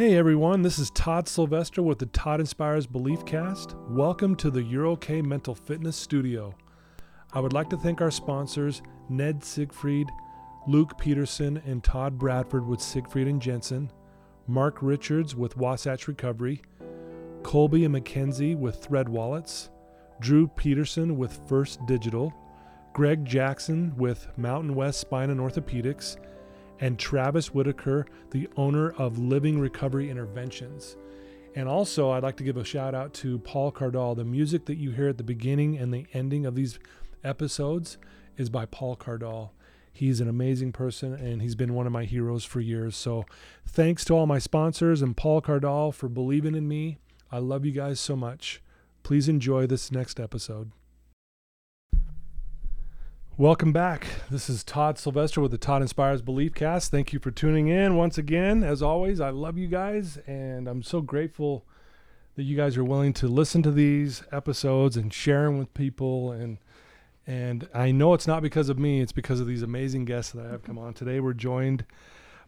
Hey everyone, this is Todd Sylvester with the Todd Inspires Belief Cast. Welcome to the EuroK Mental Fitness Studio. I would like to thank our sponsors, Ned Siegfried, Luke Peterson, and Todd Bradford with Siegfried and Jensen, Mark Richards with Wasatch Recovery, Colby and Mackenzie with Thread Wallets, Drew Peterson with First Digital, Greg Jackson with Mountain West Spine and Orthopedics, and Travis Whitaker, the owner of Living Recovery Interventions. And also, I'd like to give a shout out to Paul Cardall. The music that you hear at the beginning and the ending of these episodes is by Paul Cardall. He's an amazing person and he's been one of my heroes for years. So, thanks to all my sponsors and Paul Cardall for believing in me. I love you guys so much. Please enjoy this next episode. Welcome back. This is Todd Sylvester with the Todd Inspires Belief Cast. Thank you for tuning in once again. As always, I love you guys and I'm so grateful that you guys are willing to listen to these episodes and share them with people and and I know it's not because of me, it's because of these amazing guests that I have come on. Today we're joined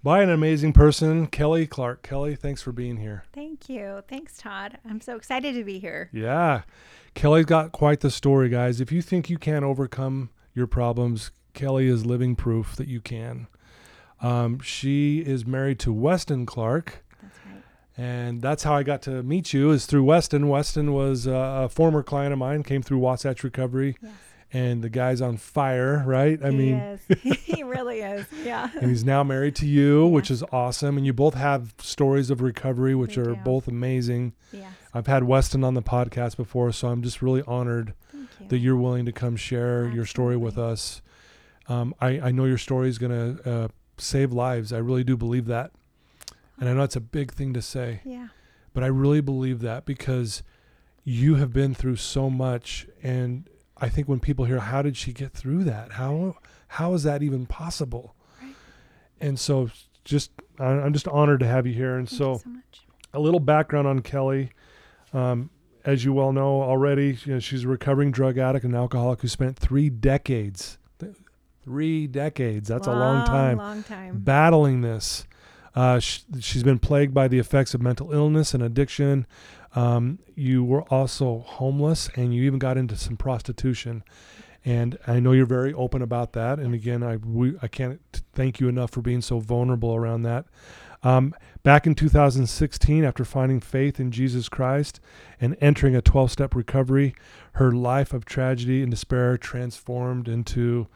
by an amazing person, Kelly Clark. Kelly, thanks for being here. Thank you. Thanks, Todd. I'm so excited to be here. Yeah. Kelly's got quite the story, guys. If you think you can't overcome your problems, Kelly is living proof that you can. Um, she is married to Weston Clark. That's right. And that's how I got to meet you is through Weston. Weston was uh, a former client of mine, came through Wasatch Recovery, Yes. and the guy's on fire, right? I he mean, is. he really is. Yeah. and he's now married to you, which is awesome. And you both have stories of recovery, which We are do. both amazing. Yes. I've had Weston on the podcast before, so I'm just really honored you. that you're willing to come share your story with us. Um, I, I know your story is going to uh, save lives. I really do believe that. And I know it's a big thing to say, yeah. but I really believe that because you have been through so much. And I think when people hear, how did she get through that? How, how is that even possible? Right. And so just, I- I'm just honored to have you here. And Thank so so much. a little background on Kelly. Um, as you well know already, you know, she's a recovering drug addict and alcoholic who spent three decades, th- three decades, that's a long time, Long time. battling this. Uh, sh- she's been plagued by the effects of mental illness and addiction. Um, you were also homeless and you even got into some prostitution. And I know you're very open about that. And again, I, we, I can't thank you enough for being so vulnerable around that. Um, back in 2016, after finding faith in Jesus Christ and entering a 12 step recovery, her life of tragedy and despair transformed into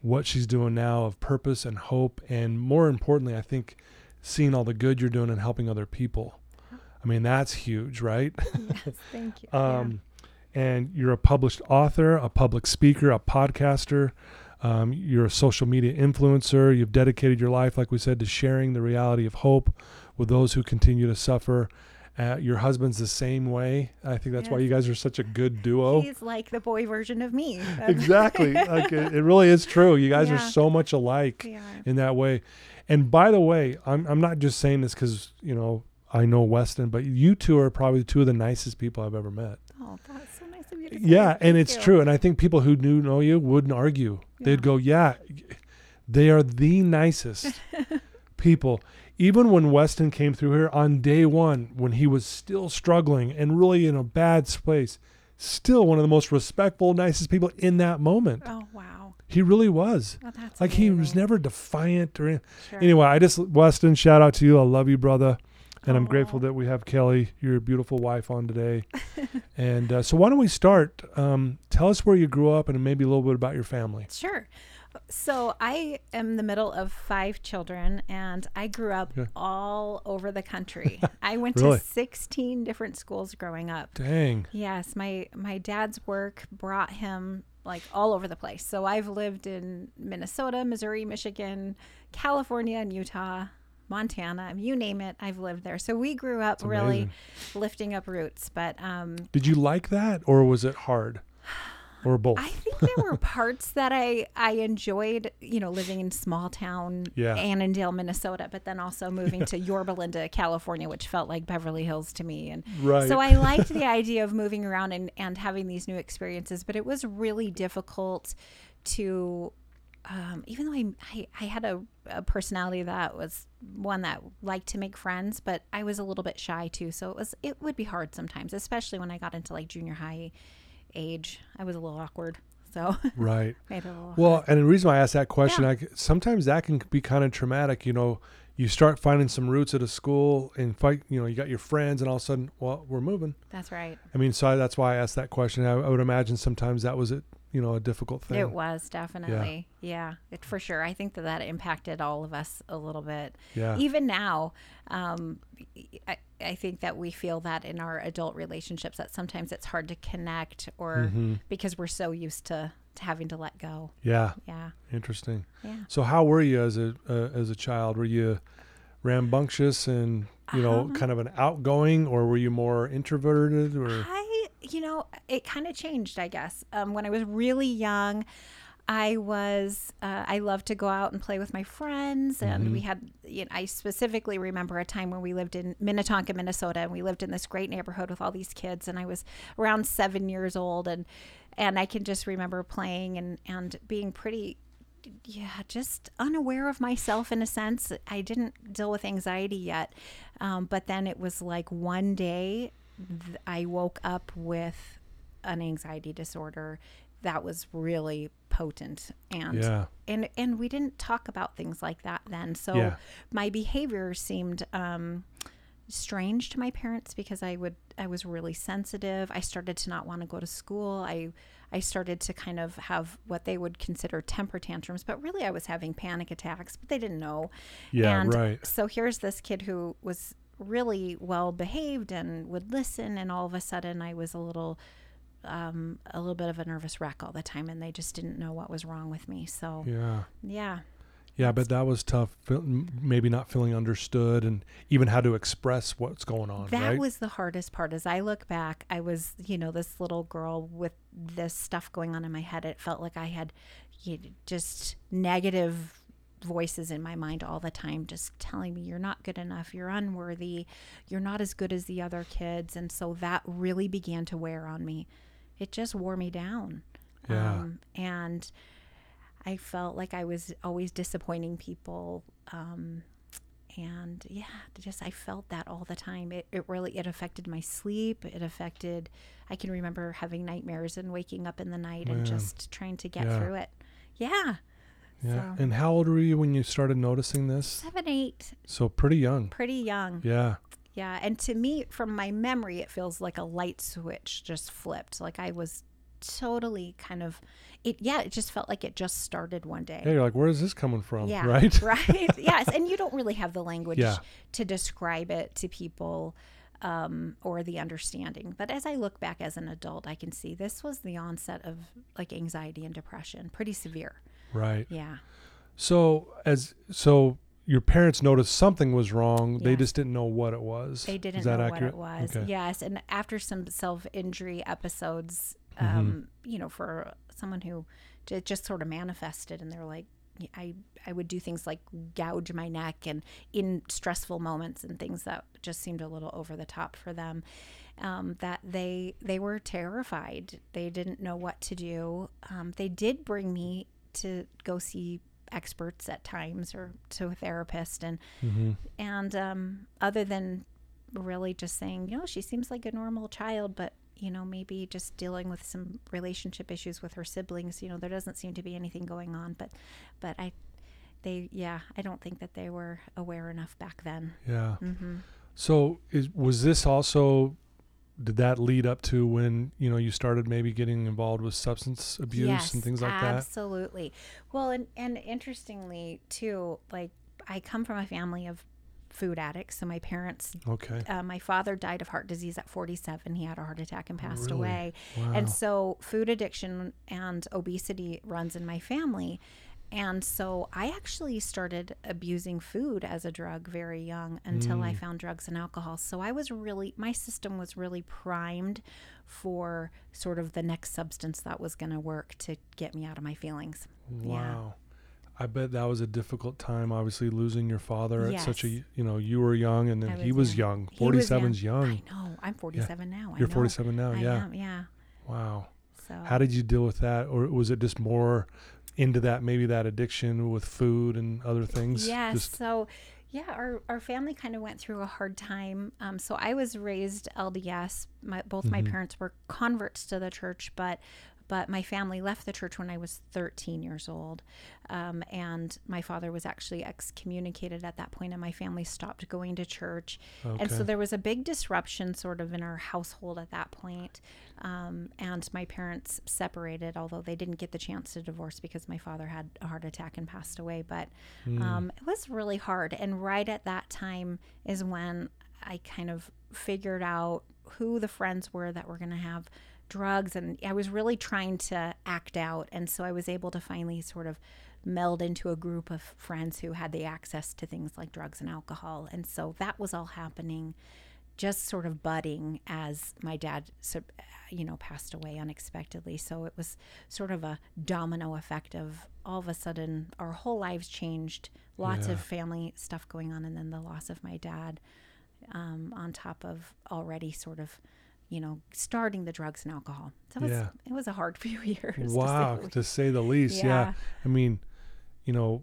what she's doing now of purpose and hope. And more importantly, I think seeing all the good you're doing and helping other people. I mean, that's huge, right? yes. Thank you. Yeah. Um, and you're a published author, a public speaker, a podcaster. Um, you're a social media influencer. You've dedicated your life, like we said, to sharing the reality of hope with those who continue to suffer. Uh, your husband's the same way. I think that's why you guys are such a good duo. He's like the boy version of me. Exactly. like it, it really is true. You guys are so much alike in that way. And by the way, I'm I'm not just saying this because you know I know Weston, but you two are probably two of the nicest people I've ever met. Oh, that's Yeah, and it's you. true. And I think people who knew know you wouldn't argue. They'd go, "Yeah, they are the nicest people." Even when Weston came through here on day one, when he was still struggling and really in a bad place, still one of the most respectful, nicest people in that moment. Oh, wow. He really was. Well, that's Like he was never defiant or anything. Sure. Anyway, I just Weston, shout out to you. I love you, brother, and I'm grateful that we have Kelly, your beautiful wife, on today. and uh, so, why don't we start? Um, tell us where you grew up and maybe a little bit about your family. Sure. So I am the middle of five children, and I grew up Okay. all over the country. I went Really? to 16 different schools growing up. Dang, Yes, my my dad's work brought him like all over the place. So I've lived in Minnesota, Missouri, Michigan, California, and Utah. Montana, you name it, I've lived there. So we grew up really lifting up roots. But um, Did you like that, or was it hard, or both? I think there were parts that I I enjoyed, you know, living in small town Yeah. Annandale, Minnesota, but then also moving to Yorba Linda, California, which felt like Beverly Hills to me. And Right. so I liked the idea of moving around and, and having these new experiences, but it was really difficult to um, even though I, I, I had a, a personality that was one that liked to make friends, but I was a little bit shy too. So it was it would be hard sometimes, especially when I got into like junior high age. I was a little awkward. So right. made it a little Well, and the reason why I asked that question, Yeah. I sometimes that can be kind of traumatic. You know, you start finding some roots at a school and fight. You know, you got your friends, and all of a sudden, well, we're moving. That's right. I mean, so I, that's why I asked that question. I, I would imagine sometimes that was it. You know, a difficult thing. It was definitely, yeah, it for sure. I think that that impacted all of us a little bit. Yeah. Even now, um, I, I think that we feel that in our adult relationships that sometimes it's hard to connect or Mm-hmm. because we're so used to, to having to let go. Yeah. Yeah, Interesting. yeah. So, how were you as a uh, as a child? Were you rambunctious and you know, Um, kind of an outgoing, or were you more introverted? Or I, you know, it kind of changed, I guess. Um, when I was really young, I was, uh, I loved to go out and play with my friends. And we had, you know, I specifically remember a time when we lived in Minnetonka, Minnesota, and we lived in this great neighborhood with all these kids. And I was around seven years old. And, and I can just remember playing and, and being pretty, yeah, just unaware of myself in a sense. I didn't deal with anxiety yet. Um, but then it was like one day th- I woke up with an anxiety disorder that was really potent and Yeah. and and we didn't talk about things like that then so Yeah. my behavior seemed um strange to my parents because I would I was really sensitive. I started to not want to go to school. I I started to kind of have what they would consider temper tantrums, but really I was having panic attacks, but they didn't know. Yeah, and right. So here's this kid who was really well behaved and would listen and all of a sudden I was a little um, a little bit of a nervous wreck all the time and they just didn't know what was wrong with me. So yeah. yeah. Yeah, but that was tough. Maybe not feeling understood, and even how to express what's going on. That right? was the hardest part. As I look back, I was, you know, this little girl with this stuff going on in my head. It felt like I had just negative voices in my mind all the time, just telling me, you're not good enough, you're unworthy, you're not as good as the other kids. And so that really began to wear on me. It just wore me down. Yeah. Um, and I felt like I was always disappointing people. Um, and yeah just i felt that all the time it, it really it affected my sleep it affected i can remember having nightmares and waking up in the night Man. and just trying to get Yeah. through it yeah yeah. so- And how old were you when you started noticing this? seven eight So pretty young. pretty young Yeah. yeah and to me from my memory it feels like a light switch just flipped like i was totally kind of it yeah it just felt like it just started one day Yeah, you're like, where is this coming from? Yeah. Right. Right. yes. And you don't really have the language Yeah. to describe it to people um, or the understanding. But as I look back as an adult, I can see this was the onset of like anxiety and depression, pretty severe. Right. Yeah. So as so your parents noticed something was wrong. They just didn't know what it was. They didn't know accurate? what it was. Okay. Yes. And after some self injury episodes, Mm-hmm. um, you know, for someone who j- just sort of manifested and they're like, I, I would do things like gouge my neck and in stressful moments and things that just seemed a little over the top for them. Um, that they they were terrified. They didn't know what to do. Um, they did bring me to go see experts at times or to a therapist and Mm-hmm. and um, other than really just saying, you know, she seems like a normal child, but you know, maybe just dealing with some relationship issues with her siblings. You know, there doesn't seem to be anything going on, but but I, they, yeah, I don't think that they were aware enough back then. Yeah. hmm So is was this also did that lead up to when, you know, you started maybe getting involved with substance abuse yes, and things like that? absolutely. Well, and and interestingly too, like I come from a family of food addicts. So my parents Okay. uh, my father died of heart disease at 47. He had a heart attack and passed Really? away. Wow. And so food addiction and obesity runs in my family. And so I actually started abusing food as a drug very young until I mm. found drugs and alcohol. So I was really, my system was really primed for sort of the next substance that was going to work to get me out of my feelings. Wow. I bet that was a difficult time. Obviously, losing your father at such a you know you were young and then I he was young. Was 47's young. I know. I'm 47 now. I You're know. 47 now. I yeah. am, yeah. Wow. So How did you deal with that, or was it just more into that maybe that addiction with food and other things? Yeah. Just so, yeah, our, our family kind of went through a hard time. Um, so I was raised LDS. My, both my Mm-hmm. parents were converts to the church, but but my family left the church when I was 13 years old, um, and my father was actually excommunicated at that point, and my family stopped going to church, and so there was a big disruption sort of in our household at that point. Um, and my parents separated, although they didn't get the chance to divorce because my father had a heart attack and passed away. But Hmm. um, it was really hard. And right at that time is when I kind of figured out who the friends were that were going to have drugs. And I was really trying to act out. And so I was able to finally sort of meld into a group of friends who had the access to things like drugs and alcohol. And so that was all happening just sort of budding as my dad you know passed away unexpectedly so it was sort of a domino effect of all of a sudden our whole lives changed lots Yeah. of family stuff going on and then the loss of my dad um, on top of already sort of you know starting the drugs and alcohol so it was, Yeah. it was a hard few years to say wow, to say the least. Yeah. Yeah. I mean, you know,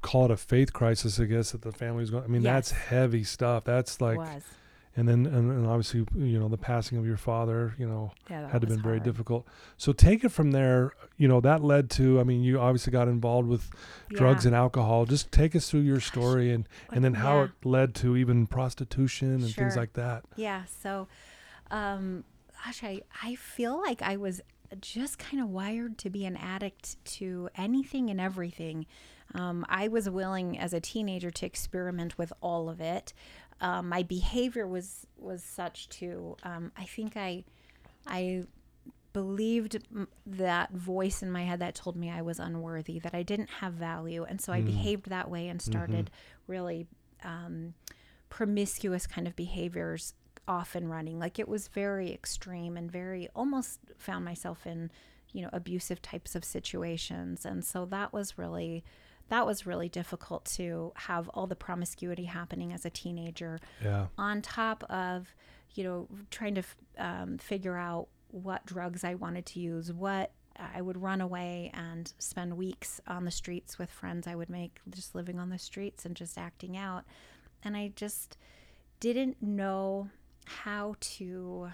call it a faith crisis, I guess, that the family's going. I mean, that's heavy stuff. That's like, was and then and, and obviously, you know, the passing of your father, you know, yeah had to been very difficult. So take it from there. You know, that led to. I mean, you obviously got involved with drugs and alcohol. Just take us through your story and and then how Yeah. it led to even prostitution and things like that. Yeah. So, um, gosh, I, I feel like I was just kind of wired to be an addict to anything and everything. Um, I was willing as a teenager to experiment with all of it. Um, my behavior was was such too. Um, I think I I believed that voice in my head that told me I was unworthy, that I didn't have value, and so I behaved that way and started really um, promiscuous kind of behaviors off and running. Like it was very extreme and very almost found myself in, you know, abusive types of situations. And so that was really that was really difficult to have all the promiscuity happening as a teenager Yeah. on top of, you know, trying to f- um, figure out what drugs I wanted to use, what I would run away and spend weeks on the streets with friends I would make, just living on the streets and just acting out. And I just didn't know how to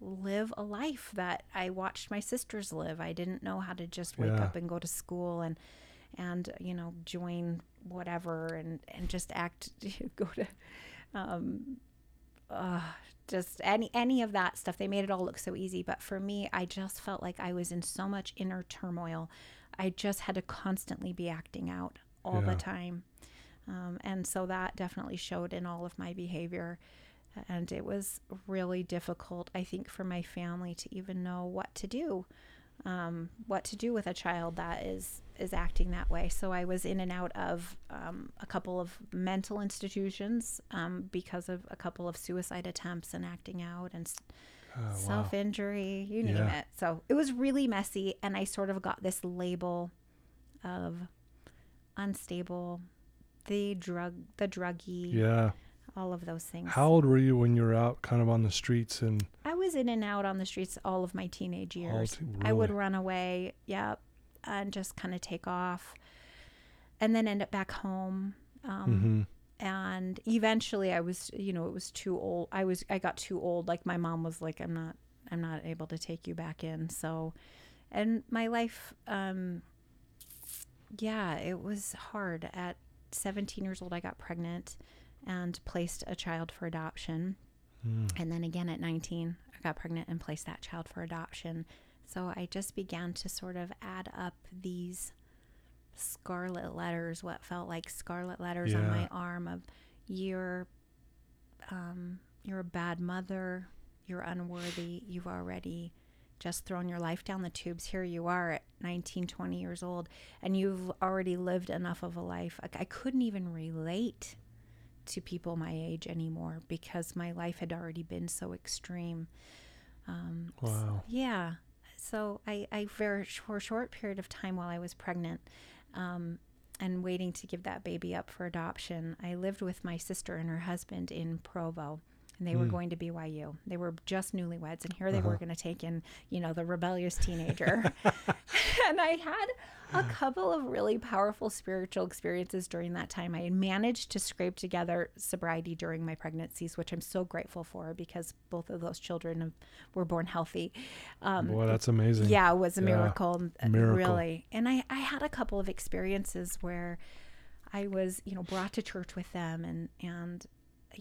live a life that I watched my sisters live. I didn't know how to just wake Yeah. up and go to school and and you know join whatever and and just act go to um uh, just any any of that stuff. They made it all look so easy but for me i just felt like i was in so much inner turmoil. I just had to constantly be acting out all Yeah. the time. Um, and so that definitely showed in all of my behavior. And it was really difficult i think for my family to even know what to do um, what to do with a child that is is acting that way. So I was in and out of um, a couple of mental institutions um, because of a couple of suicide attempts and acting out and Oh, self injury, you name Yeah. it. So it was really messy, and I sort of got this label of unstable, the drug, the druggy, Yeah. all of those things. How old were you when you were out kind of on the streets and I was in and out on the streets all of my teenage years. I would run away, yep, and just kind of take off, and then end up back home. Um, Mhm. And eventually, I was, you know, it was too old. I was, I got too old. Like my mom was like, "I'm not, I'm not able to take you back in." So, and my life, um, yeah, it was hard. At 17 years old, I got pregnant and placed a child for adoption. Mm. And then again at 19, I got pregnant and placed that child for adoption. So I just began to sort of add up these scarlet letters, what felt like scarlet letters on my arm of you're um, you're a bad mother, you're unworthy, you've already just thrown your life down the tubes. Here you are at 19, 20 years old, and you've already lived enough of a life. Like, I couldn't even relate to people my age anymore because my life had already been so extreme. Um, Wow. yeah. So I, I for, a short period of time while I was pregnant um, and waiting to give that baby up for adoption, I lived with my sister and her husband in Provo. And they were Mm. going to BYU. They were just newlyweds, and here they Uh-huh. were going to take in, you know, the rebellious teenager. and I had a couple of really powerful spiritual experiences during that time. I had managed to scrape together sobriety during my pregnancies, which I'm so grateful for because both of those children have, were born healthy. Um, Boy, that's amazing. yeah, it was a Yeah, miracle, uh, miracle. really. And I, I had a couple of experiences where I was, you know, brought to church with them and, and,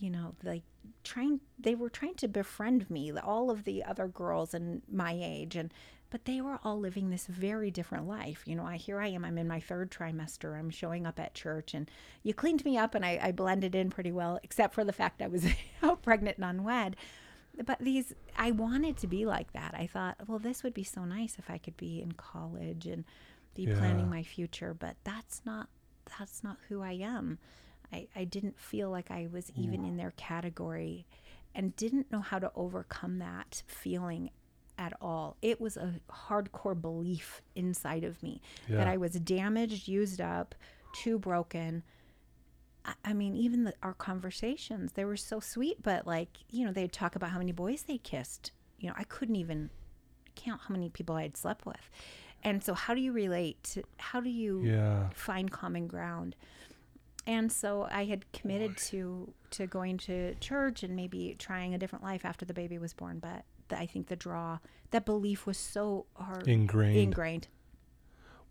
you know, like trying, they were trying to befriend me, all of the other girls in my age. And, but they were all living this very different life. You know, I, here I am, I'm in my third trimester. I'm showing up at church and you cleaned me up and I, I blended in pretty well, except for the fact I was pregnant and unwed but these i wanted to be like that i thought well this would be so nice if i could be in college and be Yeah. planning my future but that's not that's not who i am i i didn't feel like i was even in their category and didn't know how to overcome that feeling at all it was a hardcore belief inside of me that i was damaged used up too broken I- I mean, even the, our conversations, they were so sweet, but like, you know, they'd talk about how many boys they kissed. You know, I couldn't even count how many people I had slept with. And so, how do you relate? To, how do you Yeah. find common ground? And so, I had committed to to going to church and maybe trying a different life after the baby was born. But the, I think the draw, that belief was so hard Ingrained. ingrained.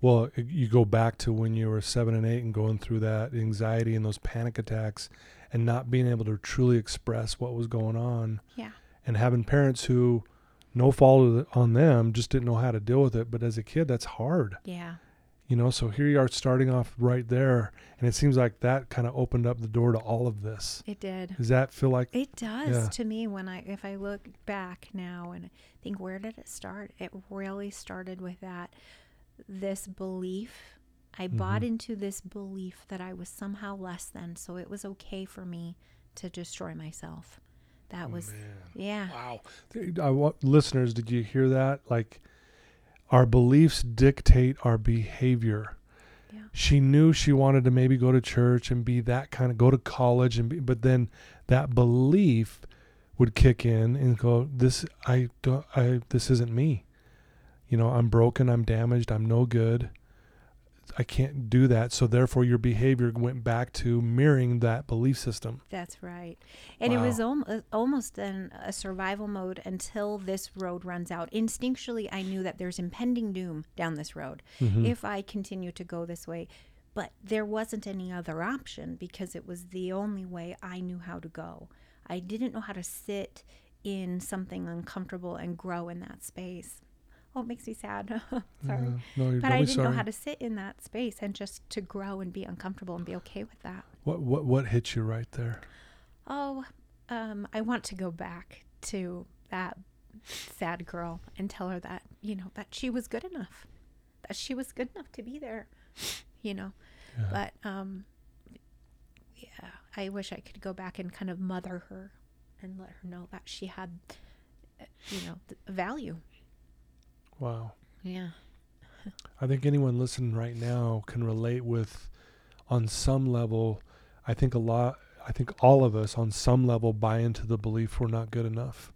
Well, you go back to when you were seven and eight and going through that anxiety and those panic attacks and not being able to truly express what was going on Yeah. and having parents who, no fault on them, just didn't know how to deal with it. But as a kid, that's hard, Yeah. You know? So here you are starting off right there. And it seems like that kind of opened up the door to all of this. It did. Does that feel like, It does Yeah. to me when I if I look back now and think where did it start? It really started with that this belief. I bought Mhm. into this belief that I was somehow less than, so it was okay for me to destroy myself. That was Oh, yeah. Wow. I want listeners, did you hear that? Like our beliefs dictate our behavior. Yeah. She knew she wanted to maybe go to church and be that kind of go to college and be, but then that belief would kick in and go this I don't I this isn't me. You know, I'm broken, I'm damaged, I'm no good. I can't do that. So therefore your behavior went back to mirroring that belief system. That's right. And it was al- uh, almost in a survival mode until this road runs out. Instinctually, I knew that there's impending doom down this road Mhm. if I continue to go this way. But there wasn't any other option because it was the only way I knew how to go. I didn't know how to sit in something uncomfortable and grow in that space. Oh, it makes me sad. Sorry. Yeah. No, But I didn't sorry. know how to sit in that space and just to grow and be uncomfortable and be okay with that. What what what hit you right there? Oh, um, I want to go back to that sad girl and tell her that, you know, that she was good enough, that she was good enough to be there, you know. Yeah. But, um, yeah, I wish I could go back and kind of mother her and let her know that she had, uh, you know, value. Wow. Yeah. I think anyone listening right now can relate with, on some level, I think a lot, I think all of us on some level buy into the belief we're not good enough.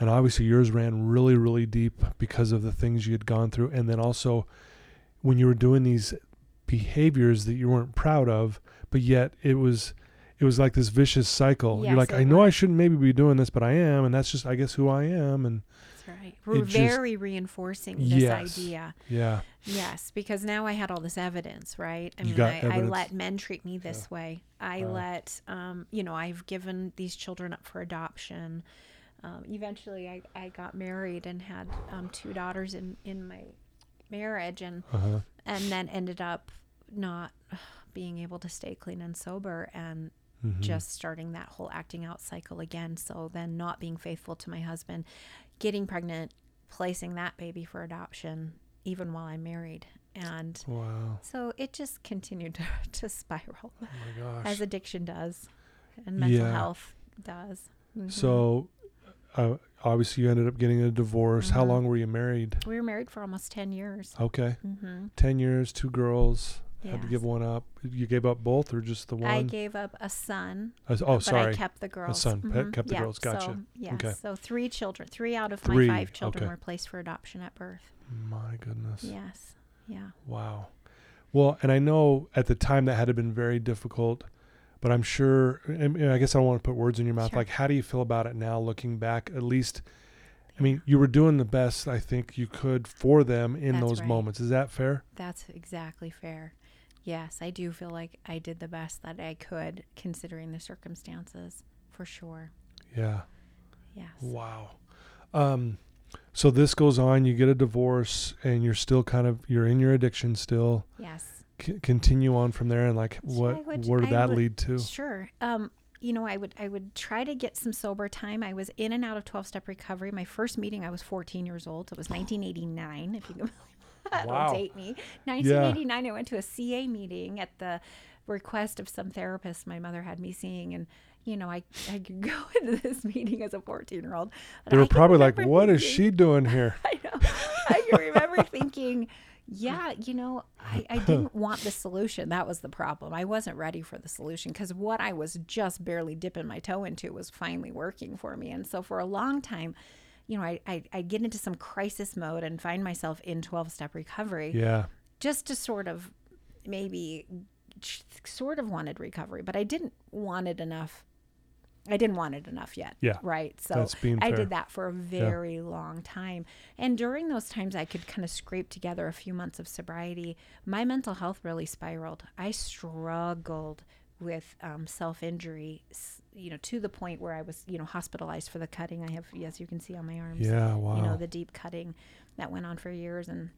And obviously yours ran really, really deep because of the things you had gone through. And then also when you were doing these behaviors that you weren't proud of, but yet it was, it was like this vicious cycle. You're like, I know I shouldn't maybe be doing this, but I am. And that's just, I guess, who I am. And right. We're just- very reinforcing this Yes. idea. yeah. Yes, because now I had all this evidence, right? I You mean, I, I let men treat me this way. I Wow. let, um, you know, I've given these children up for adoption. Um, eventually, I, I got married and had um, two daughters in, in my marriage, and Uh huh. and then ended up not being able to stay clean and sober, and Mhm. just starting that whole acting out cycle again. So then not being faithful to my husband, getting pregnant, placing that baby for adoption, even while I'm married. And wow. so it just continued to, to spiral Oh my gosh. as addiction does and mental Yeah. health does. Mhm. So, uh, obviously, you ended up getting a divorce. How Mhm. long were you married? we were married for almost 10 years. Okay, Mm-hmm. ten years, two girls. Had to give one up. You gave up both, or just the one? I gave up a son. Oh, but sorry. I kept the girls. A son. Pe- Mhm. kept the Yeah, girls. Gotcha. So, yeah. Okay. So three children, three out of Three, my five children okay. were placed for adoption at birth. My goodness. Yes. Yeah. Wow. Well, and I know at the time that had been very difficult, but I'm sure. I guess I don't want to put words in your mouth. Sure. Like, how do you feel about it now, looking back? At least, I mean, you were doing the best I think you could for them in That's those right. moments. Is that fair? That's exactly fair. Yes, I do feel like I did the best that I could considering the circumstances, for sure. Yeah. Yes. Wow. Um, so this goes on. You get a divorce, and you're still kind of you're in your addiction still. Yes. C- continue on from there, and like So what would- where did I that would- lead to? Sure. Um, you know, I would I would try to get some sober time. I was in and out of twelve step recovery. My first meeting, I was fourteen years old. It was nineteen eighty nine. If you can, believe Wow. date me. Nineteen eighty nine. I went to a CA meeting at the request of some therapist my mother had me seeing, and you know, I I could go into this meeting as a fourteen year old. They were probably like, "What is she doing here?" I know. I can remember thinking, yeah, you know, I, I didn't want the solution. That was the problem. I wasn't ready for the solution because what I was just barely dipping my toe into was finally working for me. And so for a long time, you know, I, I, I get into some crisis mode and find myself in 12 step recovery Yeah. just to sort of maybe sort of wanted recovery, but I didn't want it enough. I didn't want it enough yet. Yeah. Right. So I did that for a very long time. And during those times, I could kind of scrape together a few months of sobriety. My mental health really spiraled. I struggled with um, self injury, you know, to the point where I was, you know, hospitalized for the cutting. I have, yes, you can see on my arms, Yeah. Wow. you know, the deep cutting that went on for years. And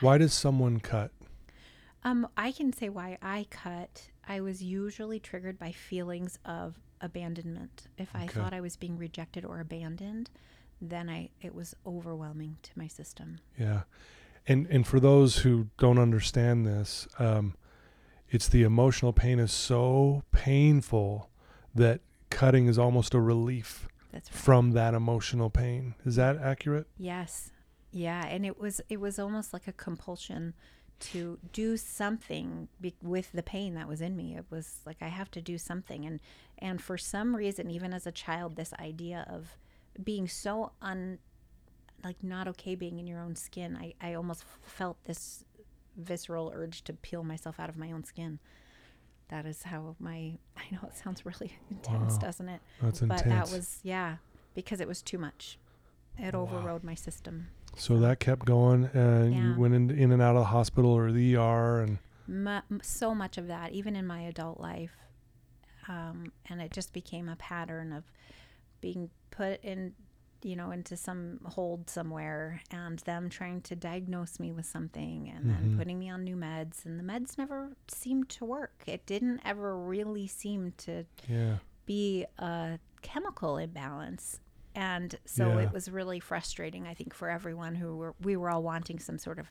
Why does someone cut? um, I can say why I cut. I was usually triggered by feelings of abandonment. If I Okay. thought I was being rejected or abandoned, then I it was overwhelming to my system. Yeah. And and for those who don't understand this, um, it's the emotional pain is so painful that cutting is almost a relief right. from that emotional pain. Is that accurate? Yes. Yeah, and it was it was almost like a compulsion to do something be- with the pain that was in me. It was like I have to do something and and for some reason even as a child this idea of being so un like not okay being in your own skin. I I almost felt this visceral urge to peel myself out of my own skin. That is how my I know it sounds really intense, Wow. doesn't it? That's but intense. that was yeah because it was too much it Wow. overrode my system so that kept going, and you went in, in and out of the hospital or the ER, and so much of that even in my adult life um, and it just became a pattern of being put in you know into some hold somewhere and them trying to diagnose me with something and then Mhm. putting me on new meds and the meds never seemed to work it didn't ever really seem to yeah, be a chemical imbalance. And so Yeah. it was really frustrating, I think, for everyone who were, we were all wanting some sort of,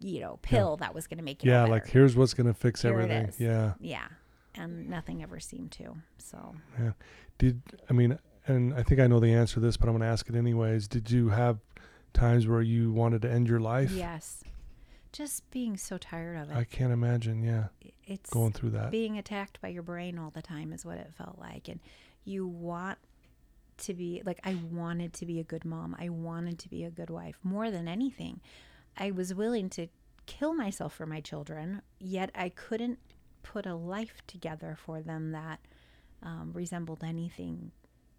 you know, pill that was going to make it yeah. Like here's what's gonna fix Here everything. Yeah. yeah. And nothing ever seemed to. So yeah. Did I mean? And I think I know the answer to this, but I'm gonna ask it anyways. Did you have times where you wanted to end your life? yes, just being so tired of it. I can't imagine. Yeah, it's going through that. being attacked by your brain all the time is what it felt like and you want to be like i wanted to be a good mom i wanted to be a good wife more than anything i was willing to kill myself for my children yet i couldn't put a life together for them that um, resembled anything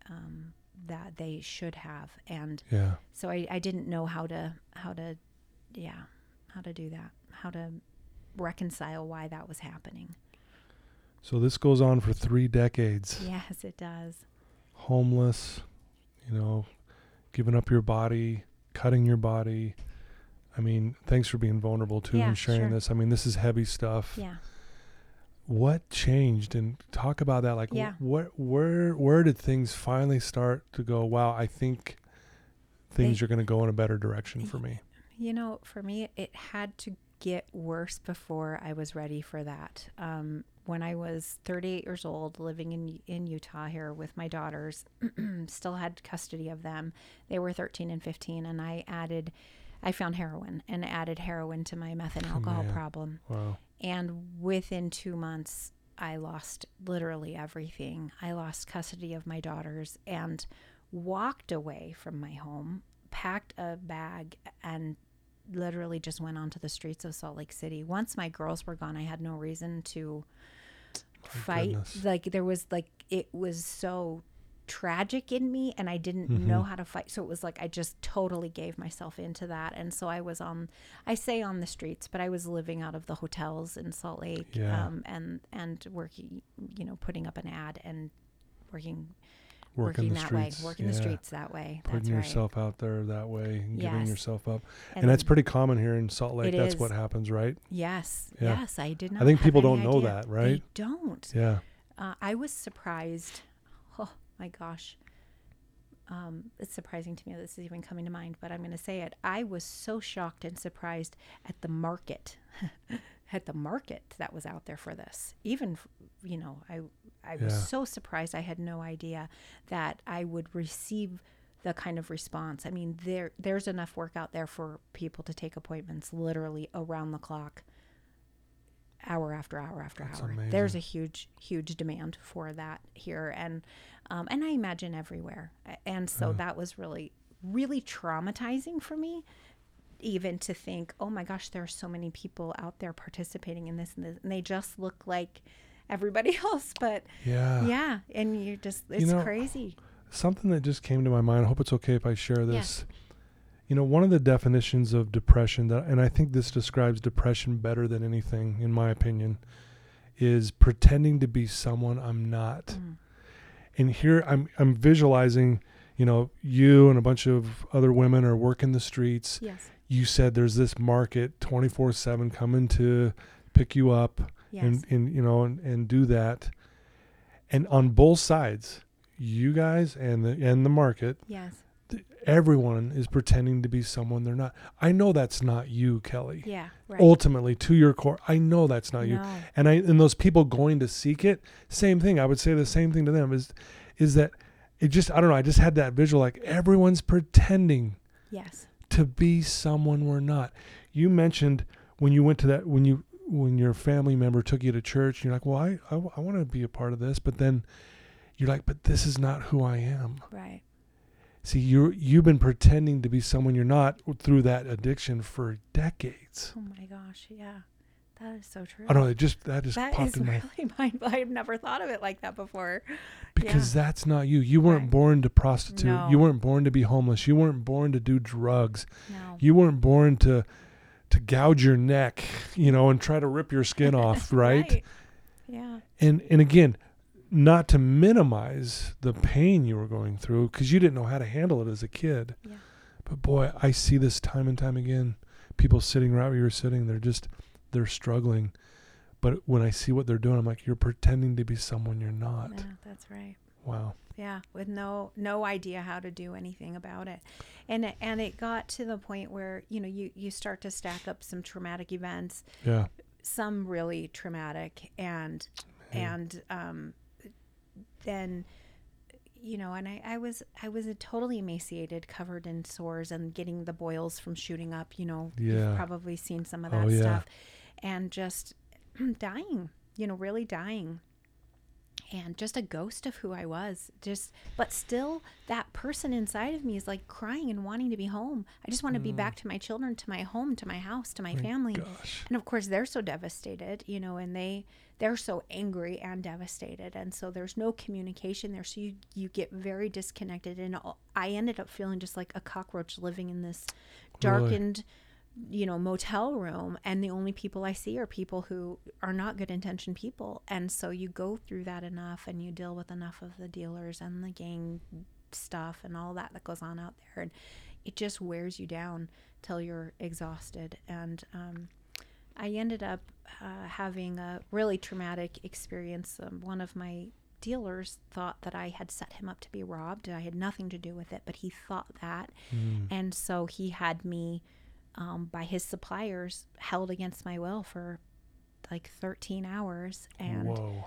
um, that they should have and Yeah. so I, I didn't know how to how to yeah how to do that how to reconcile why that was happening So this goes on for three decades. Yes, it does. Homeless, you know, giving up your body, cutting your body. I mean, thanks for being vulnerable too Yeah, and sharing sure. this. I mean, this is heavy stuff. Yeah. What changed and talk about that like Yeah. where where where did things finally start to go wow i think things They- are going to go in a better direction for me You know, for me, it had to get worse before I was ready for that. Um, when I was 38 years old, living in in Utah here with my daughters, still had custody of them. They were 13 and 15, and I added, I found heroin and added heroin to my meth and alcohol man. problem. wow And within two months, I lost literally everything. I lost custody of my daughters and walked away from my home, packed a bag, and literally just went onto the streets of Salt Lake City. Once my girls were gone, I had no reason to fight. goodness. Like, there was like, it was so tragic in me and I didn't know how to fight. So it was like I just totally gave myself into that. And so I was on I say on the streets, but I was living out of the hotels in Salt Lake Yeah. um and and working you know, putting up an ad and working working, that streets way, working yeah. the streets that way. putting That's right. yourself out there that way and giving yourself up And and, that's pretty common here in salt lake that's is. what happens right Yes. Yeah. Yes, I did not I think people don't know idea. that, right? They don't. yeah Uh, I was surprised. My gosh. Um, it's surprising to me that this is even coming to mind, but I'm going to say it. I was so shocked and surprised at the market, at the market that was out there for this. Even, you know, I I was Yeah. so surprised. I had no idea that I would receive the kind of response. I mean, there there's enough work out there for people to take appointments literally around the clock hour after hour after That's hour. There's a huge, huge demand for that here, and um, and I imagine everywhere. And so that was really, really traumatizing for me, even to think, oh my gosh, there are so many people out there participating in this and this, and they just look like everybody else. But yeah yeah, and you're just it's know, crazy. something that just came to my mind. I hope it's okay if I share this. You know, one of the definitions of depression that, and I think this describes depression better than anything, in my opinion, is pretending to be someone I'm not. Mm. And here I'm, I'm visualizing, you know, you and a bunch of other women are working the streets. Yes. You said there's this market 24 seven coming to pick you up Yes. and, and you know and, and do that and on both sides you guys and the and the market yes. Everyone is pretending to be someone they're not i know that's not you kelly Yeah. Right. ultimately to your core i know that's not you no. and i and those people going to seek it same thing i would say the same thing to them is is that it just i don't know i just had that visual like everyone's pretending Yes. to be someone we're not. You mentioned when you went to that when you when your family member took you to church, you're like, well, I I, want to be a part of this, but then you're like, but this is not who I am. Right. See, you you've been pretending to be someone you're not through that addiction for decades. Oh my gosh. Yeah. That is so true. Oh, I don't know. It just that just That popped is in my really mind. I had never thought of it like that before. because that's not you. You weren't Right. born to prostitute. No. You weren't born to be homeless. You weren't born to do drugs. No. You weren't born to to gouge your neck, you know, and try to rip your skin off, right? right? Yeah. And and again, not to minimize the pain you were going through because you didn't know how to handle it as a kid. Yeah. But boy, I see this time and time again. People sitting right where you're sitting, they're just they're struggling. But when I see what they're doing, I'm like, you're pretending to be someone you're not. Yeah, that's right. Wow. Yeah, with no no idea how to do anything about it, and and it got to the point where you know you you start to stack up some traumatic events, Yeah. some really traumatic, and and um, then you know, and I, I was I was totally emaciated, covered in sores, and getting the boils from shooting up. You know, Yeah. you've probably seen some of Oh, that yeah. stuff, and just dying. You know, really dying and just a ghost of who I was. Just, but still, that person inside of me is like crying and wanting to be home. I just want to be mm. back to my children, to my home, to my house, to my family. Gosh. And of course, they're so devastated, you know, and they they're so angry and devastated, and so there's no communication there. So you you get very disconnected, and I ended up feeling just like a cockroach living in this Really? darkened you know motel room and the only people i see are people who are not good intentioned people and so you go through that enough and you deal with enough of the dealers and the gang stuff and all that that goes on out there and it just wears you down till you're exhausted and um I ended up uh, having a really traumatic experience. Um, one of my dealers thought that I had set him up to be robbed. I had nothing to do with it, but he thought that. Mm. And so he had me, um, by his suppliers, held against my will for like 13 hours. And Whoa.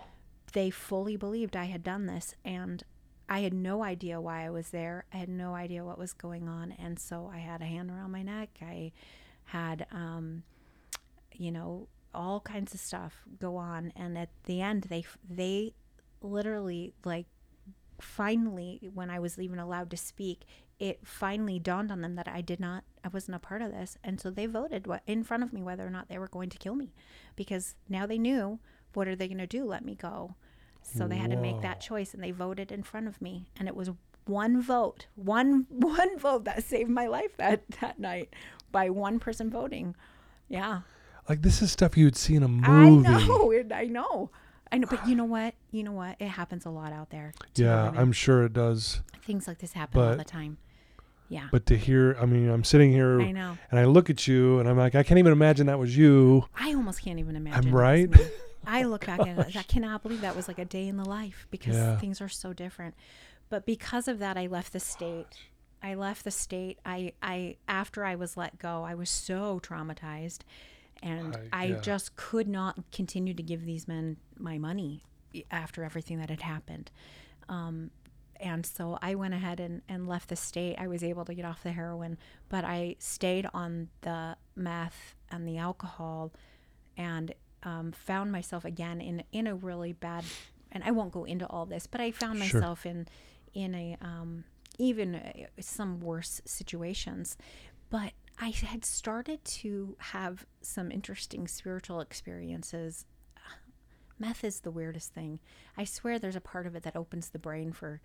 they fully believed I had done this. And I had no idea why I was there. I had no idea what was going on. And so I had a hand around my neck. I had, um, you know, all kinds of stuff go on. And at the end, they, they literally like finally when i was even allowed to speak it finally dawned on them that i did not i wasn't a part of this. And so they voted what in front of me whether or not they were going to kill me because now they knew what are they going to do? Let me go. So they had to make that choice and they voted in front of me and it was one vote one one vote that saved my life that that night by one person voting. Yeah Like this is stuff you'd see in a movie. I know, it- I know, I know. But you know what? You know what? It happens a lot out there. Yeah, women. I'm sure it does. things like this happen all the time. Yeah, But to hear, I mean, I'm sitting here I know. and I look at you and I'm like, I can't even imagine that was you. I almost can't even imagine. I'm right. I look back at it. I cannot believe that was like a day in the life because Yeah. things are so different. But because of that, I left the state. I left the state. I, I after I was let go, I was so traumatized, and I- I, just could not continue to give these men my money after everything that had happened. Um, and so I went ahead and, and left the state. I was able to get off the heroin, but I stayed on the meth and the alcohol and um, found myself again in in a really bad and I won't go into all this, but I found Sure. myself in in a um, even uh, some worse situations. But I had started to have some interesting spiritual experiences. Meth is the weirdest thing. I swear there's a part of it that opens the brain for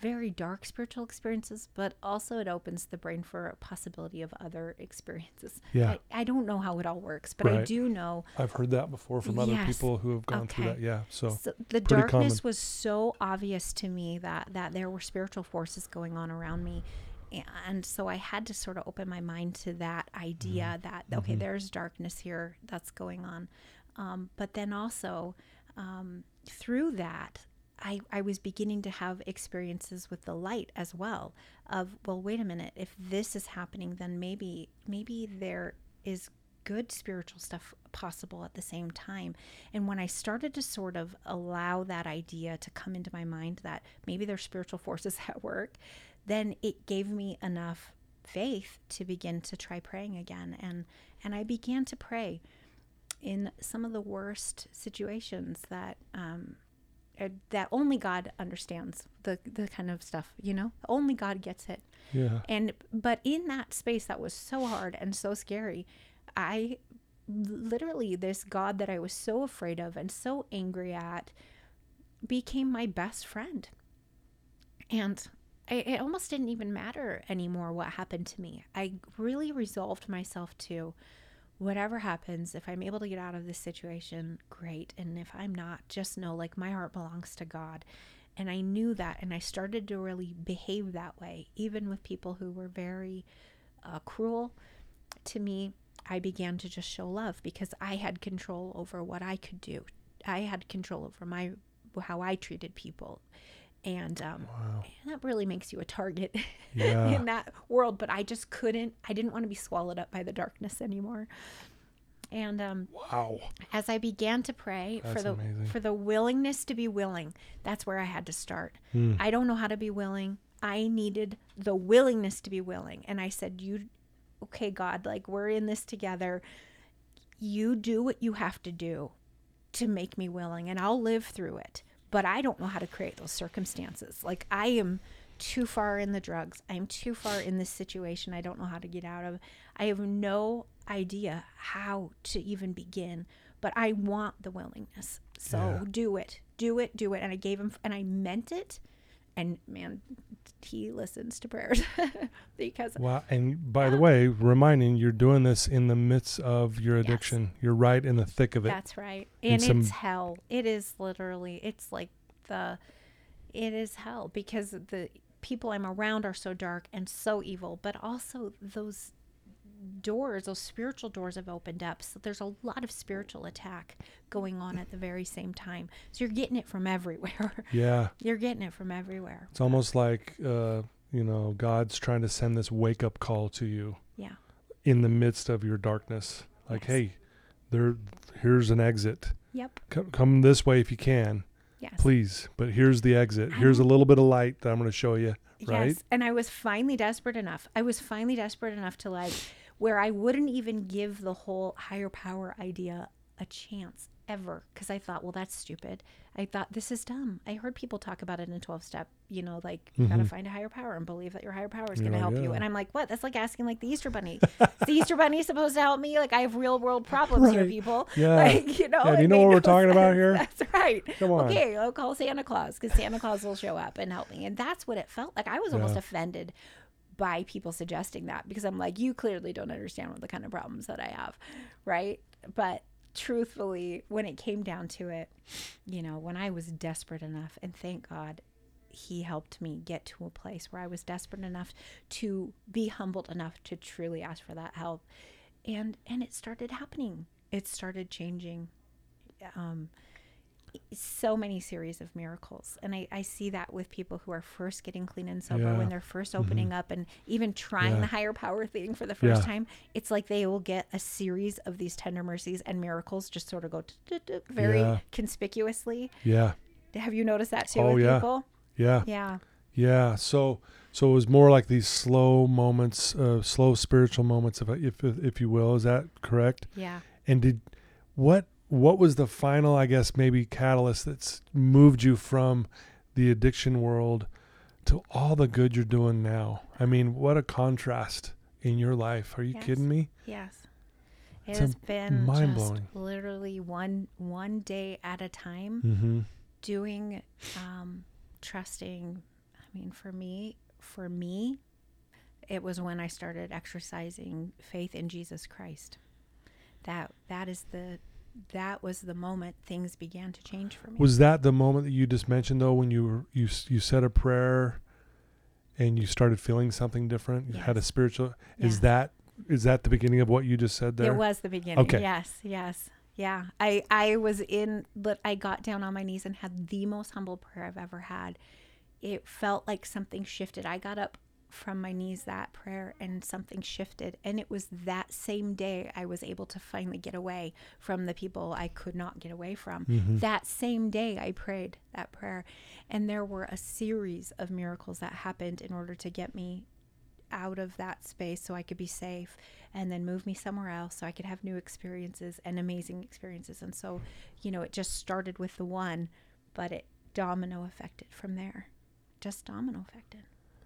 very dark spiritual experiences, but also it opens the brain for a possibility of other experiences. Yeah. I, I don't know how it all works, but I do know I've heard that before from other Yes. people who have gone through that. Yeah. So, so the darkness common. was so obvious to me that that there were spiritual forces going on around me and so i had to sort of open my mind to that idea that okay there's darkness here that's going on. Um, but then also um, through that I, I was beginning to have experiences with the light as well of well wait a minute if this is happening then maybe maybe there is good spiritual stuff possible at the same time. And when i started to sort of allow that idea to come into my mind that maybe there's spiritual forces at work then it gave me enough faith to begin to try praying again and and i began to pray in some of the worst situations that um, uh, that only God understands the the kind of stuff, you know. Only God gets it. yeah. And but in that space that was so hard and so scary, I literally this God that I was so afraid of and so angry at became my best friend. And I, it almost didn't even matter anymore what happened to me. I really resolved myself to whatever happens, if I'm able to get out of this situation, great. And if I'm not, just know like my heart belongs to God. And I knew that. And I started to really behave that way, even with people who were very uh, cruel to me. I began to just show love because I had control over what I could do. I had control over my how I treated people, and um, and that really makes you a target Yeah. in that world. But I just couldn't. I didn't want to be swallowed up by the darkness anymore. And um, Wow. as I began to pray for the amazing. for the willingness to be willing, that's where I had to start. Hmm. I don't know how to be willing. I needed the willingness to be willing, and I said, "You, okay, God, like we're in this together. You do what you have to do to make me willing, and I'll live through it. But I don't know how to create those circumstances. Like I am." Too far in the drugs. I'm too far in this situation. I don't know how to get out of. I have no idea how to even begin, but I want the willingness. So Yeah. do it, do it, do it. And I gave him, and I meant it. And man, he listens to prayers because Wow. And by the way, reminding you're doing this in the midst of your Yes. addiction. You're right in the thick of it. that's right. And And some- it's hell. It is literally, it's like the, it is hell because the people I'm around are so dark and so evil, but also those doors, those spiritual doors have opened up. So there's a lot of spiritual attack going on at the very same time. So you're getting it from everywhere. Yeah. you're getting it from everywhere. It's almost like uh, you know, God's trying to send this wake up call to you Yeah. in the midst of your darkness. Like, Yes. hey, there here's an exit. Yep. Come, come this way if you can, Yes. please. But here's the exit. Here's a little bit of light that I'm going to show you. Right? Yes. And I was finally desperate enough. I was finally desperate enough to like where I wouldn't even give the whole higher power idea a chance ever because I thought, well, that's stupid. I thought this is dumb. I heard people talk about it in 12 step, you know, like you got to find a higher power and believe that your higher power is going to help you. Mm-hmm. And I'm like, what? That's like asking like the Easter bunny. is the Easter bunny supposed to help me? Like I have real world problems here, people. Yeah. Like, you know, Yeah, do you know what we're talking about here? That's right. Come on. Okay, I'll call Santa Claus because Santa Claus will show up and help me. And that's what it felt like. I was almost offended by people suggesting that because I'm like, you clearly don't understand what the kind of problems that I have, right? But truthfully, when it came down to it, you know, when I was desperate enough, and thank God he helped me get to a place where I was desperate enough to be humbled enough to truly ask for that help. And and it started happening. It started changing. Um so many series of miracles. And I, I see that with people who are first getting clean and sober Yeah. when they're first opening up and even trying Yeah. the higher power thing for the first Yeah. time. It's like they will get a series of these tender mercies and miracles just sort of go very conspicuously. Yeah. Have you noticed that too Oh, with yeah. people? Yeah. Yeah. Yeah. So so it was more like these slow moments, uh, slow spiritual moments, if if if you will. Is that correct? Yeah. And did what what was the final, I guess, maybe catalyst that's moved you from the addiction world to all the good you're doing now? I mean, what a contrast in your life. Are you Yes. kidding me? Yes. It It's has been mind-blowing. literally one one day at a time. Mm-hmm. doing um trusting i mean for me for me it was when i started exercising faith in jesus christ that that is the that was the moment things began to change for me Was that the moment that you just mentioned though, when you were you you said a prayer, and you started feeling something different? You had a Yes. spiritual. Is Yeah. that is that the beginning of what you just said there? It was the beginning. Okay. Yes, yes. Yeah. I I was in but I got down on my knees and had the most humble prayer I've ever had. It felt like something shifted. I got up from my knees that prayer and something shifted and it was that same day I was able to finally get away from the people I could not get away from. Mm-hmm. That same day I prayed that prayer and there were a series of miracles that happened in order to get me out of that space so I could be safe and then move me somewhere else so I could have new experiences and amazing experiences. And so, you know, it just started with the one, but it domino affected from there. Just domino affected.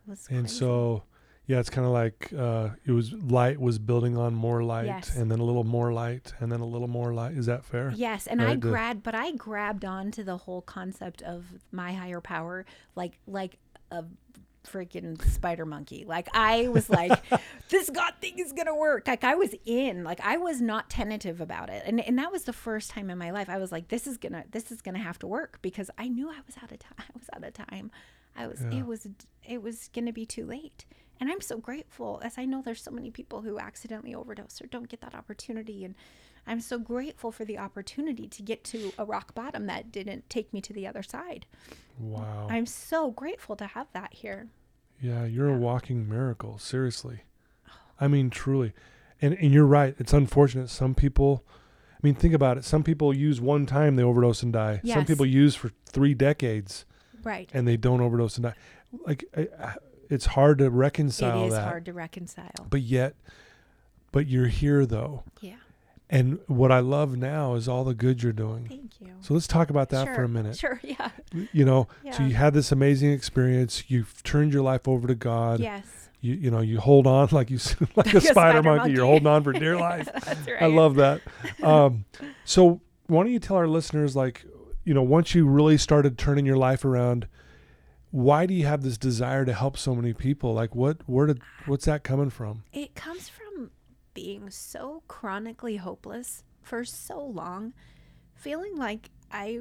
Was And so, yeah, it's kind of like uh, it was light was building on more light, Yes. and then a little more light, and then a little more light. Is that fair? Yes, and I Right, the- grabbed, but I grabbed onto the whole concept of my higher power, like like a freaking spider monkey. Like I was like, this God thing is gonna work. Like I was in. Like I was not tentative about it, and and that was the first time in my life I was like, this is gonna this is gonna have to work because I knew I was out of time. I was out of time. I was. Yeah. It was. It was gonna be too late. And I'm so grateful, as I know there's so many people who accidentally overdose or don't get that opportunity. And I'm so grateful for the opportunity to get to a rock bottom that didn't take me to the other side. Wow. I'm so grateful to have that here. yeah, you're a walking miracle. Seriously, I mean, truly. And and you're right. It's unfortunate. Some people. I mean, think about it. Some people use one time they overdose and die. Some people use for three decades Right. and they don't overdose and die. Like I, I- it's hard to reconcile It is that. hard to reconcile. But yet, but you're here though. Yeah. And what I love now is all the good you're doing. Thank you. So let's talk about that sure. for a minute. Sure. Yeah. You know, so you had this amazing experience. You've turned your life over to God. Yes. You you know you hold on like you s- like a Like a spider, spider monkey. You're holding on for dear life. That's right. I love that. Um, so why don't you tell our listeners like you know once you really started turning your life around, why do you have this desire to help so many people? Like what where did what's that coming from? It comes from being so chronically hopeless for so long, feeling like I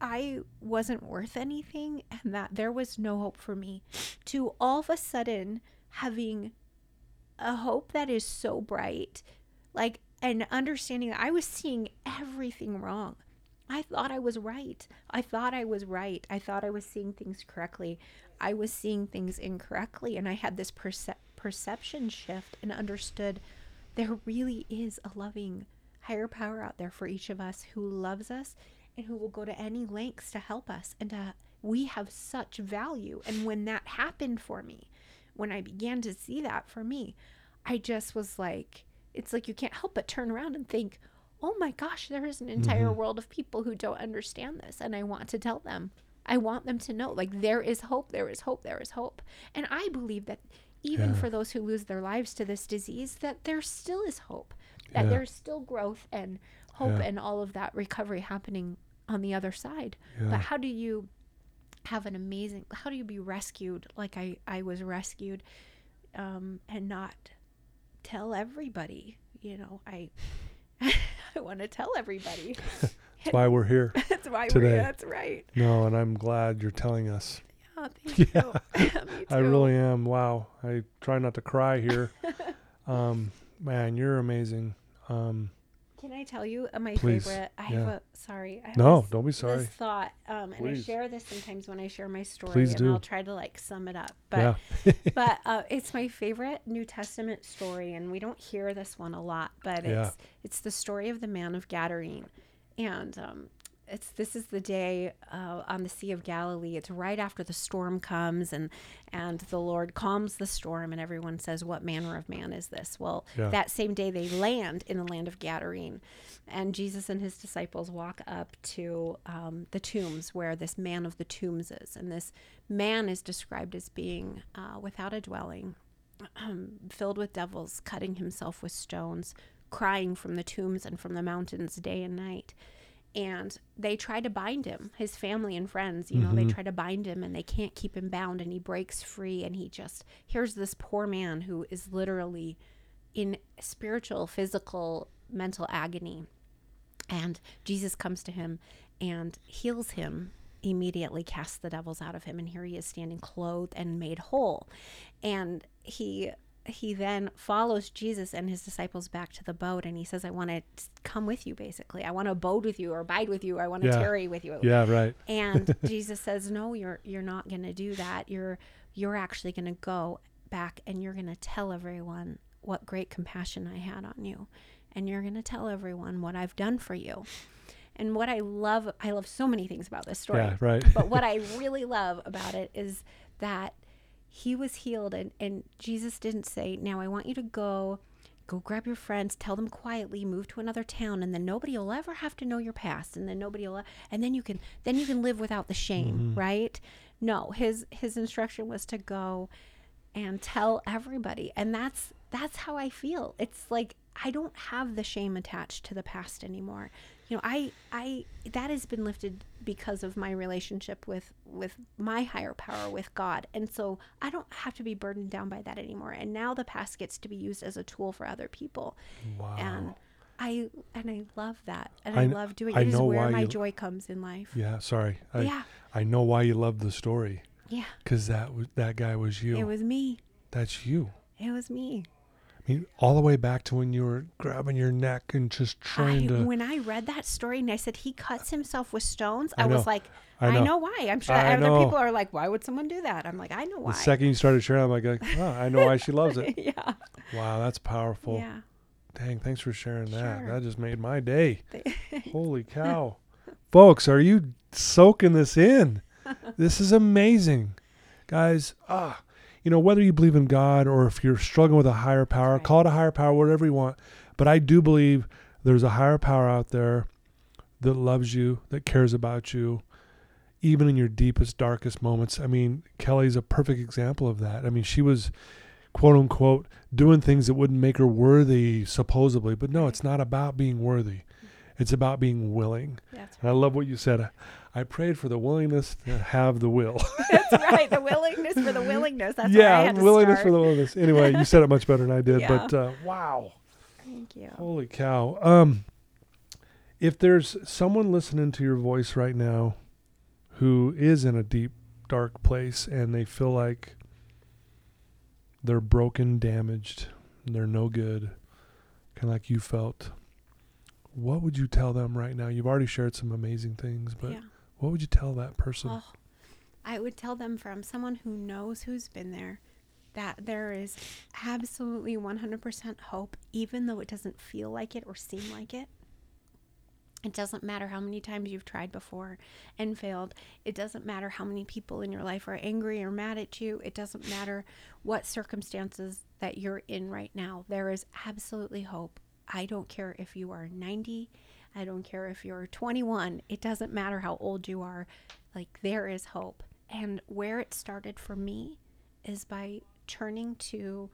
I wasn't worth anything and that there was no hope for me to all of a sudden having a hope that is so bright. Like and understanding that I was seeing everything wrong. I thought I was right. I thought I was right. I thought I was seeing things correctly. I was seeing things incorrectly and I had this perce- perception shift and understood there really is a loving higher power out there for each of us who loves us and who will go to any lengths to help us and to, we have such value and when that happened for me when i began to see that for me i just was like it's like you can't help but turn around and think oh my gosh there is an entire Mhm. world of people who don't understand this and i want to tell them i want them to know like there is hope there is hope there is hope and i believe that even Yeah. for those who lose their lives to this disease that there still is hope that Yeah. there's still growth and hope Yeah. and all of that recovery happening on the other side. But how do you have an amazing how do you be rescued like I I was rescued um and not tell everybody, you know, I I want to tell everybody. That's why we're here. That's why Today. we're here. that's right. No, and I'm glad you're telling us. Oh, thank Yeah. you. I really am. Wow. I try not to cry here. um, man, you're amazing. Um, Can I tell you uh, my Please, favorite? I yeah. have a sorry. I have no, this- don't be sorry. This thought, um, and I Please. share this sometimes when I share my story, Please and do. I'll try to like sum it up. But yeah. but uh, it's my favorite New Testament story, and we don't hear this one a lot. But Yeah. it's it's the story of the man of Gadarene, and um, it's this is the day uh, on the Sea of Galilee. It's right after the storm comes, and and the Lord calms the storm, and everyone says, "What manner of man is this?" Well, Yeah. that same day they land in the land of Gadarene, and Jesus and his disciples walk up to um, the tombs where this man of the tombs is, and this man is described as being uh, without a dwelling, filled with devils, cutting himself with stones, crying from the tombs and from the mountains day and night. And they try to bind him, his family and friends, you know, they mm-hmm. try to bind him and they can't keep him bound. And he breaks free. And he just, here's this poor man who is literally in spiritual, physical, mental agony. And Jesus comes to him and heals him immediately casts the devils out of him and here he is standing clothed and made whole and he he then follows Jesus and his disciples back to the boat and he says I want to come with you basically I want to abode with you or abide with you I want to Yeah. tarry with you Yeah, right. and Jesus says, "No, you're you're not going to do that. You're you're actually going to go back and you're going to tell everyone what great compassion I had on you, and you're going to tell everyone what I've done for you." And what I love, I love so many things about this story. Yeah, right. but what I really love about it is that he was healed, and and Jesus didn't say, "Now I want you to go." Go grab your friends, tell them quietly, move to another town, and then nobody will ever have to know your past, and then nobody will, and then you can, then you can live without the shame, mm-hmm. right? No, his his instruction was to go and tell everybody, and that's that's how I feel. It's like I don't have the shame attached to the past anymore. You know, I I that has been lifted because of my relationship with with my higher power with God. And so I don't have to be burdened down by that anymore. And now the past gets to be used as a tool for other people. Wow. And I and I love that. And I I, love doing I it. It is where why my you- joy comes in life. yeah, sorry. I, yeah. I know why you love the story Yeah. because that was that guy was you. It was me. That's you. It was me. I mean, all the way back to when you were grabbing your neck and just I, trying to. when I read that story and I said he cuts himself with stones, I I, was like, I I know. know. why. I'm sure other know. people are like, why would someone do that? I'm like, I know why. The second you started sharing, I'm like, oh, I know why she loves it. yeah. Wow, that's powerful. Yeah. Dang, thanks for sharing that. Sure. That just made my day. Holy cow. Folks, are you soaking this in? This is amazing. Guys, ah, you know, whether you believe in God or if you're struggling with a higher power, Right. call it a higher power, whatever you want. But I do believe there's a higher power out there that loves you, that cares about you, even in your deepest, darkest moments. I mean, Kelly's a perfect example of that. I mean, she was quote unquote doing things that wouldn't make her worthy supposedly but no it's not about being worthy it's about being willing That's and i love what you said i prayed for the willingness to have the will That's right. The willingness for the willingness. That's yeah where I had to willingness start. for the willingness anyway you said it much better than i did Yeah. but uh, wow Thank you. holy cow um if there's someone listening to your voice right now who is in a deep dark place and they feel like they're broken damaged they're no good, kind of like you felt. What would you tell them right now? You've already shared some amazing things, but yeah. What would you tell that person? Oh, I would tell them from someone who knows who's been there that there is absolutely 100% hope, even though it doesn't feel like it or seem like it. It doesn't matter how many times you've tried before and failed. It doesn't matter how many people in your life are angry or mad at you. It doesn't matter what circumstances that you're in right now. There is absolutely hope. I don't care if you are 90. I don't care if you're 21. It doesn't matter how old you are. Like, there is hope. And where it started for me is by turning to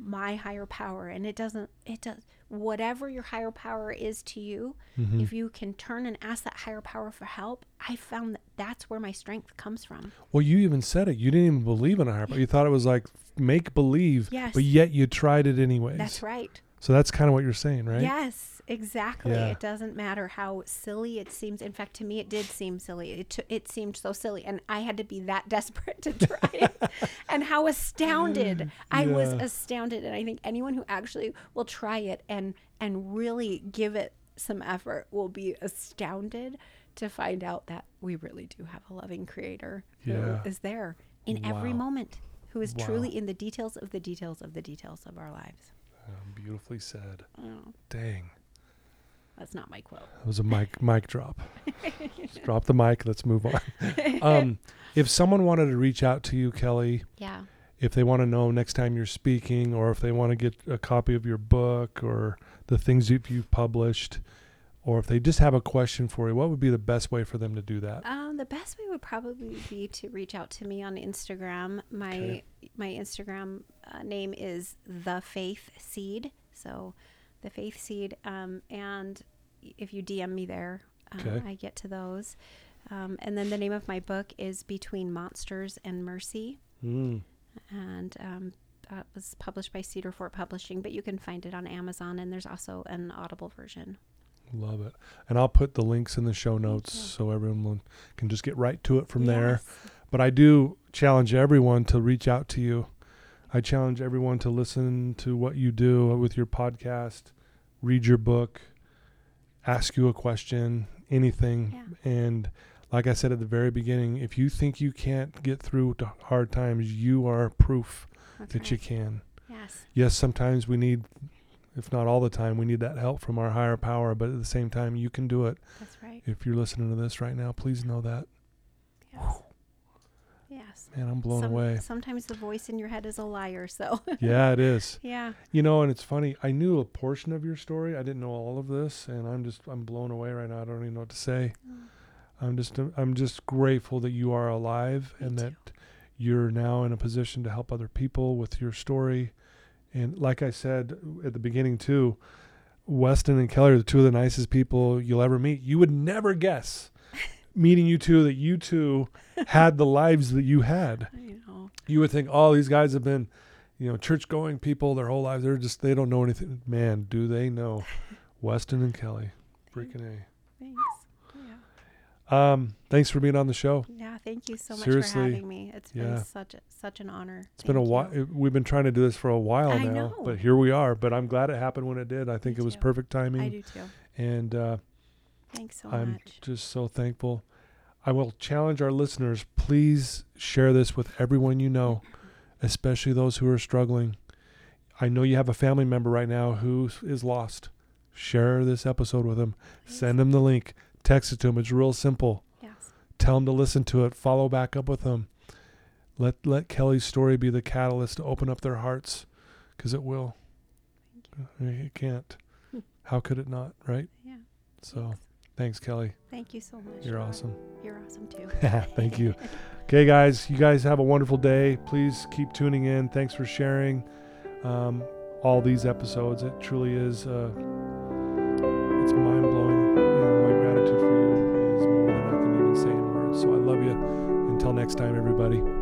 my higher power and it doesn't it does whatever your higher power is to you Mm-hmm. if you can turn and ask that higher power for help i found that that's where my strength comes from Well, you even said it. You didn't even believe in a higher power. You thought it was like make believe, Yes. but yet you tried it anyways. that's right So that's kind of what you're saying, right? yes exactly. Yeah. it doesn't matter how silly it seems. In fact to me it did seem silly. It, t- it seemed so silly and i had to be that desperate to try it. And how astounded. Mm. I was astounded and i think anyone who actually will try it and and really give it some effort will be astounded to find out that we really do have a loving creator who is Yeah. there in every moment who is Wow. truly in the details of the details of the details of our lives beautifully said. oh, Dang. that's not my quote That was a mic mic drop. Just drop the mic. Let's move on. Um, if someone wanted to reach out to you, Kelly, yeah if they want to know next time you're speaking, or if they want to get a copy of your book or the things you- you've published, or if they just have a question for you, what would be the best way for them to do that? Um, the best way would probably be to reach out to me on Instagram. My Okay. my Instagram uh, name is the Faith Seed. So, the Faith Seed. Um, and if you DM me there, uh, Okay. I get to those. Um, and then the name of my book is Between Monsters and Mercy, Mm, and um, that was published by Cedar Fort Publishing. But you can find it on Amazon, and there's also an Audible version. Love it. And I'll put the links in the show notes so everyone can just get right to it from there. But I do challenge everyone to reach out to you. I challenge everyone to listen to what you do with your podcast, read your book, ask you a question, anything. Yeah. And like I said at the very beginning, if you think you can't get through to hard times, you are proof That's that you can. Yes. Yes, sometimes we need, if not all the time, we need that help from our higher power. But at the same time, you can do it. That's right. If you're listening to this right now, please know that. Yes. Yes. Man, I'm blown Some- away. Sometimes the voice in your head is a liar. So, Yeah, it is. yeah. You know, and it's funny. I knew a portion of your story. I didn't know all of this, and I'm just I'm blown away right now. I don't even know what to say. Mm. I'm just I'm just grateful that you are alive Me and too. that you're now in a position to help other people with your story. And like I said uh, at the beginning too, Weston and Kelly are the two of the nicest people you'll ever meet. You would never guess meeting you two that you two had the lives that you had I know. you would think, oh, these guys have been, you know, church going people their whole lives. They're just, they don't know anything. Man, do they know? Weston and Kelly. Freaking Thanks. Um, thanks for being on the show. Yeah. Thank you so much Seriously, for having me. It's yeah. been such a, such an honor. It's been a while. We've been trying to do this for a while I now, know. but here we are. But I'm glad it happened when it did. I think Me it was too. perfect timing. I do too. And uh, Thanks so I'm much. just so thankful. I will challenge our listeners please share this with everyone you know, especially those who are struggling. I know you have a family member right now who is lost. Share this episode with them. Send them the link. Text it to them. It's real simple. Yes. Tell them to listen to it. Follow back up with them. Let let Kelly's story be the catalyst to open up their hearts, because it will. It can't. How could it not? Right. Yeah. So, Thanks. thanks, Kelly. Thank you so much. You're awesome. You're awesome too. Thank you. Okay, guys, you guys have a wonderful day. Please keep tuning in. Thanks for sharing um, all these episodes. It truly is. Uh, Until next time, everybody.